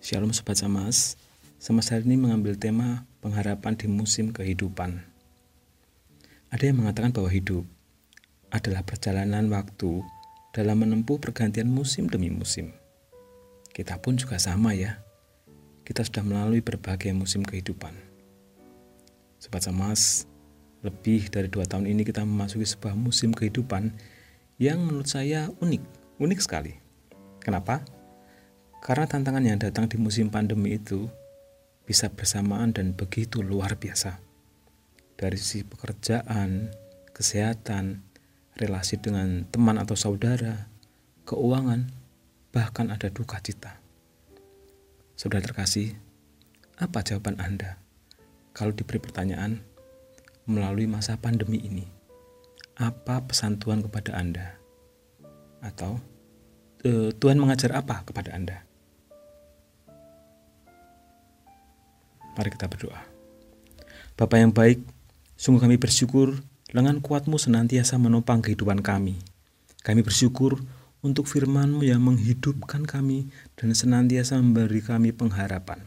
Shalom Sobat Samas. Samas hari ini mengambil tema pengharapan di musim kehidupan. Ada yang mengatakan bahwa hidup adalah perjalanan waktu dalam menempuh pergantian musim demi musim. Kita pun juga sama ya. Kita sudah melalui berbagai musim kehidupan. Sobat Samas lebih dari dua tahun ini kita memasuki sebuah musim kehidupan yang menurut saya unik, unik sekali. Kenapa? Karena tantangan yang datang di musim pandemi itu bisa bersamaan dan begitu luar biasa. Dari sisi pekerjaan, kesehatan, relasi dengan teman atau saudara, keuangan, bahkan ada duka cita. Saudara terkasih, apa jawaban Anda kalau diberi pertanyaan melalui masa pandemi ini? Apa pesan Tuhan kepada Anda? Atau eh, Tuhan mengajar apa kepada Anda? Mari kita berdoa. Bapa yang baik, sungguh kami bersyukur lengan kuatmu senantiasa menopang kehidupan kami. Kami bersyukur untuk firman-Mu yang menghidupkan kami dan senantiasa memberi kami pengharapan.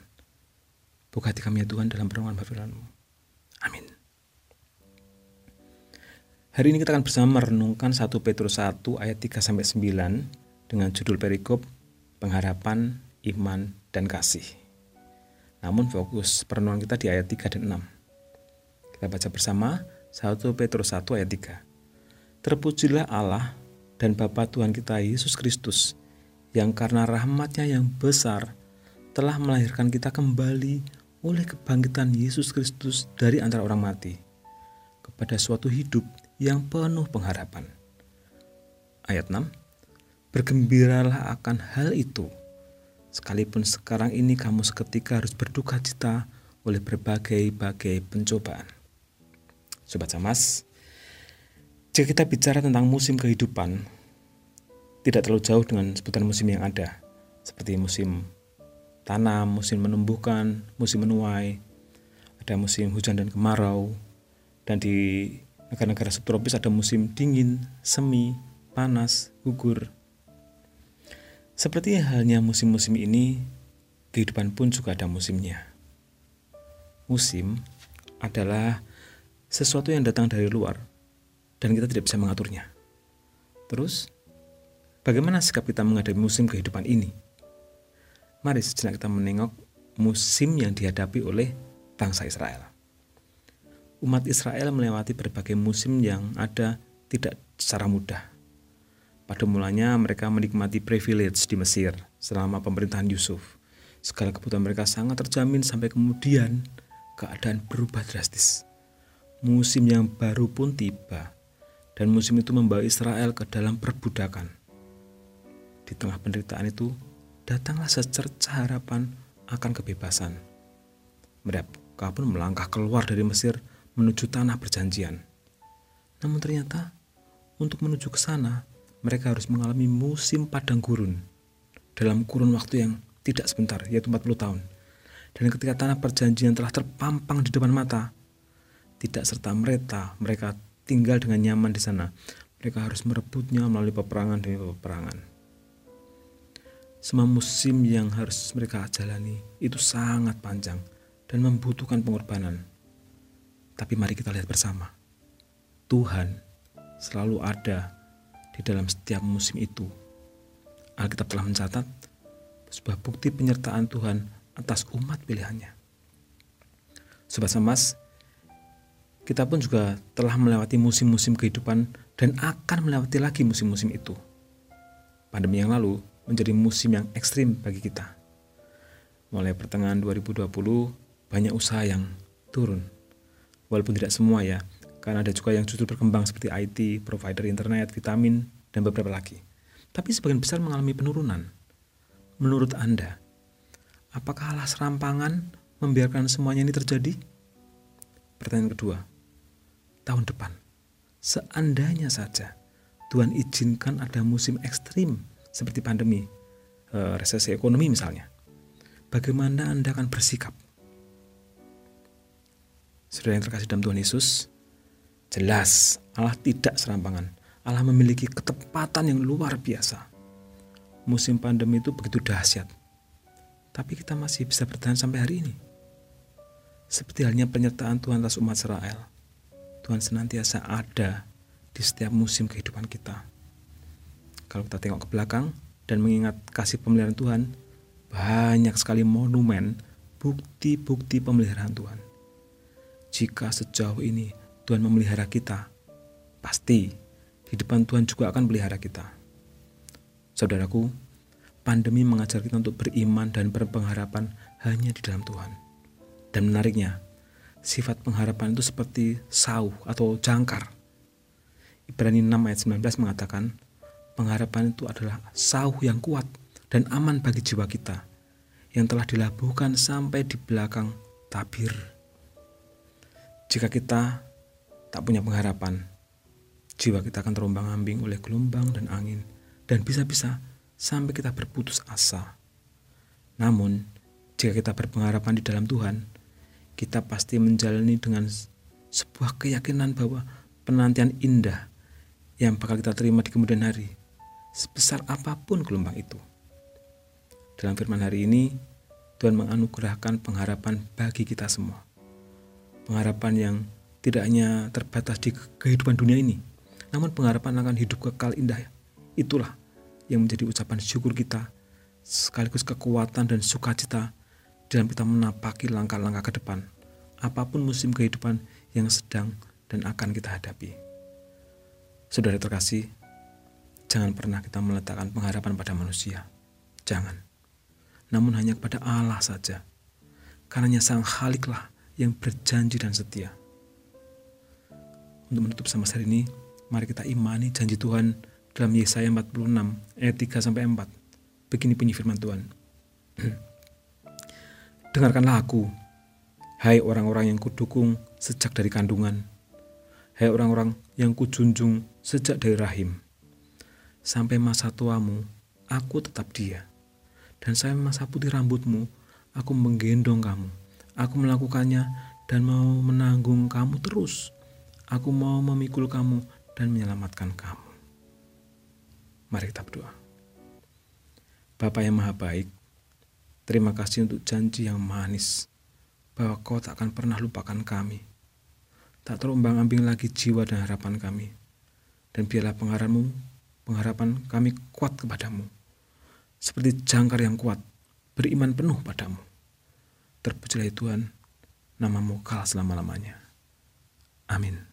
Bukati kami ya Tuhan dalam permohonan firman-Mu. Amin. Hari ini kita akan bersama merenungkan 1 Petrus 1 ayat 3 sampai 9 dengan judul perikop pengharapan, iman, dan kasih. Namun fokus perenungan kita di ayat 3 dan 6. Kita baca bersama 1 Petrus 1 ayat 3. Terpujilah Allah dan Bapa Tuhan kita Yesus Kristus yang karena rahmatnya yang besar telah melahirkan kita kembali oleh kebangkitan Yesus Kristus dari antara orang mati kepada suatu hidup yang penuh pengharapan. Ayat 6 Bergembiralah akan hal itu Sekalipun sekarang ini kamu seketika harus berduka cita oleh berbagai-bagai pencobaan. Sobat Samas, jika kita bicara tentang musim kehidupan, tidak terlalu jauh dengan sebutan musim yang ada, seperti musim tanam, musim menumbuhkan, musim menuai, ada musim hujan dan kemarau, dan di negara-negara subtropis ada musim dingin, semi, panas, gugur, seperti halnya musim-musim ini, kehidupan pun juga ada musimnya. Musim adalah sesuatu yang datang dari luar dan kita tidak bisa mengaturnya. Terus, bagaimana sikap kita menghadapi musim kehidupan ini? Mari sejenak kita menengok musim yang dihadapi oleh bangsa Israel. Umat Israel melewati berbagai musim yang ada tidak secara mudah. Pada mulanya mereka menikmati privilege di Mesir selama pemerintahan Yusuf. Segala kebutuhan mereka sangat terjamin sampai kemudian keadaan berubah drastis. Musim yang baru pun tiba dan musim itu membawa Israel ke dalam perbudakan. Di tengah penderitaan itu datanglah secerca harapan akan kebebasan. Mereka pun melangkah keluar dari Mesir menuju tanah perjanjian. Namun ternyata untuk menuju ke sana mereka harus mengalami musim padang gurun dalam kurun waktu yang tidak sebentar, yaitu 40 tahun. Dan ketika tanah perjanjian telah terpampang di depan mata, tidak serta mereka mereka tinggal dengan nyaman di sana. Mereka harus merebutnya melalui peperangan demi peperangan. Semua musim yang harus mereka jalani itu sangat panjang dan membutuhkan pengorbanan. Tapi mari kita lihat bersama. Tuhan selalu ada di dalam setiap musim itu. Alkitab telah mencatat sebuah bukti penyertaan Tuhan atas umat pilihannya. Sobat Samas, kita pun juga telah melewati musim-musim kehidupan dan akan melewati lagi musim-musim itu. Pandemi yang lalu menjadi musim yang ekstrim bagi kita. Mulai pertengahan 2020, banyak usaha yang turun. Walaupun tidak semua ya, karena ada juga yang justru berkembang seperti IT, provider internet, vitamin, dan beberapa lagi. Tapi sebagian besar mengalami penurunan. Menurut Anda, apakah Allah serampangan membiarkan semuanya ini terjadi? Pertanyaan kedua, tahun depan, seandainya saja Tuhan izinkan ada musim ekstrim seperti pandemi, eh, resesi ekonomi misalnya, bagaimana Anda akan bersikap? Saudara yang terkasih dalam Tuhan Yesus, Jelas Allah tidak serampangan. Allah memiliki ketepatan yang luar biasa. Musim pandemi itu begitu dahsyat. tapi kita masih bisa bertahan sampai hari ini. Seperti halnya penyertaan Tuhan atas umat Israel. Tuhan senantiasa ada di setiap musim kehidupan kita. Kalau kita tengok ke belakang dan mengingat kasih pemeliharaan Tuhan, banyak sekali monumen bukti-bukti pemeliharaan Tuhan. Jika sejauh ini Tuhan memelihara kita, pasti di depan Tuhan juga akan melihara kita. Saudaraku, pandemi mengajar kita untuk beriman dan berpengharapan hanya di dalam Tuhan. Dan menariknya, sifat pengharapan itu seperti sauh atau jangkar. Ibrani 6 ayat 19 mengatakan, pengharapan itu adalah sauh yang kuat dan aman bagi jiwa kita yang telah dilabuhkan sampai di belakang tabir. Jika kita tak punya pengharapan, jiwa kita akan terombang-ambing oleh gelombang dan angin, dan bisa-bisa sampai kita berputus asa. Namun, jika kita berpengharapan di dalam Tuhan, kita pasti menjalani dengan sebuah keyakinan bahwa penantian indah yang bakal kita terima di kemudian hari, sebesar apa pun gelombang itu. Dalam firman hari ini, Tuhan menganugerahkan pengharapan bagi kita semua. Pengharapan yang tidak hanya terbatas di kehidupan dunia ini, namun pengharapan akan hidup kekal indah. Itulah yang menjadi ucapan syukur kita, sekaligus kekuatan dan sukacita dalam kita menapaki langkah-langkah ke depan, apa pun musim kehidupan yang sedang dan akan kita hadapi. Saudara terkasih, jangan pernah kita meletakkan pengharapan pada manusia. Jangan namun hanya kepada Allah saja. Karena Sang Khaliklah yang berjanji dan setia. Untuk menutup sama hari ini, mari kita imani janji Tuhan dalam Yesaya 46 ayat 3 sampai 4. Begini bunyi firman Tuhan. Dengarkanlah aku, hai orang-orang yang kudukung sejak dari kandungan. Hai orang-orang yang kujunjung sejak dari rahim. Sampai masa tuamu, aku tetap dia dan saya putih rambutmu, aku menggendong kamu. Aku melakukannya dan mau menanggung kamu terus. Aku mau memikul kamu dan menyelamatkan kamu. Mari kita berdoa. Bapa yang maha baik, terima kasih untuk janji yang manis bahwa kau tak akan pernah lupakan kami. Tak terombang ambing lagi jiwa dan harapan kami. Dan biarlah pengharapanmu, pengharapan kami kuat kepadamu seperti jangkar yang kuat, beriman penuh padamu. Terpujilah Tuhan, namamu kalah selama-lamanya. Amin.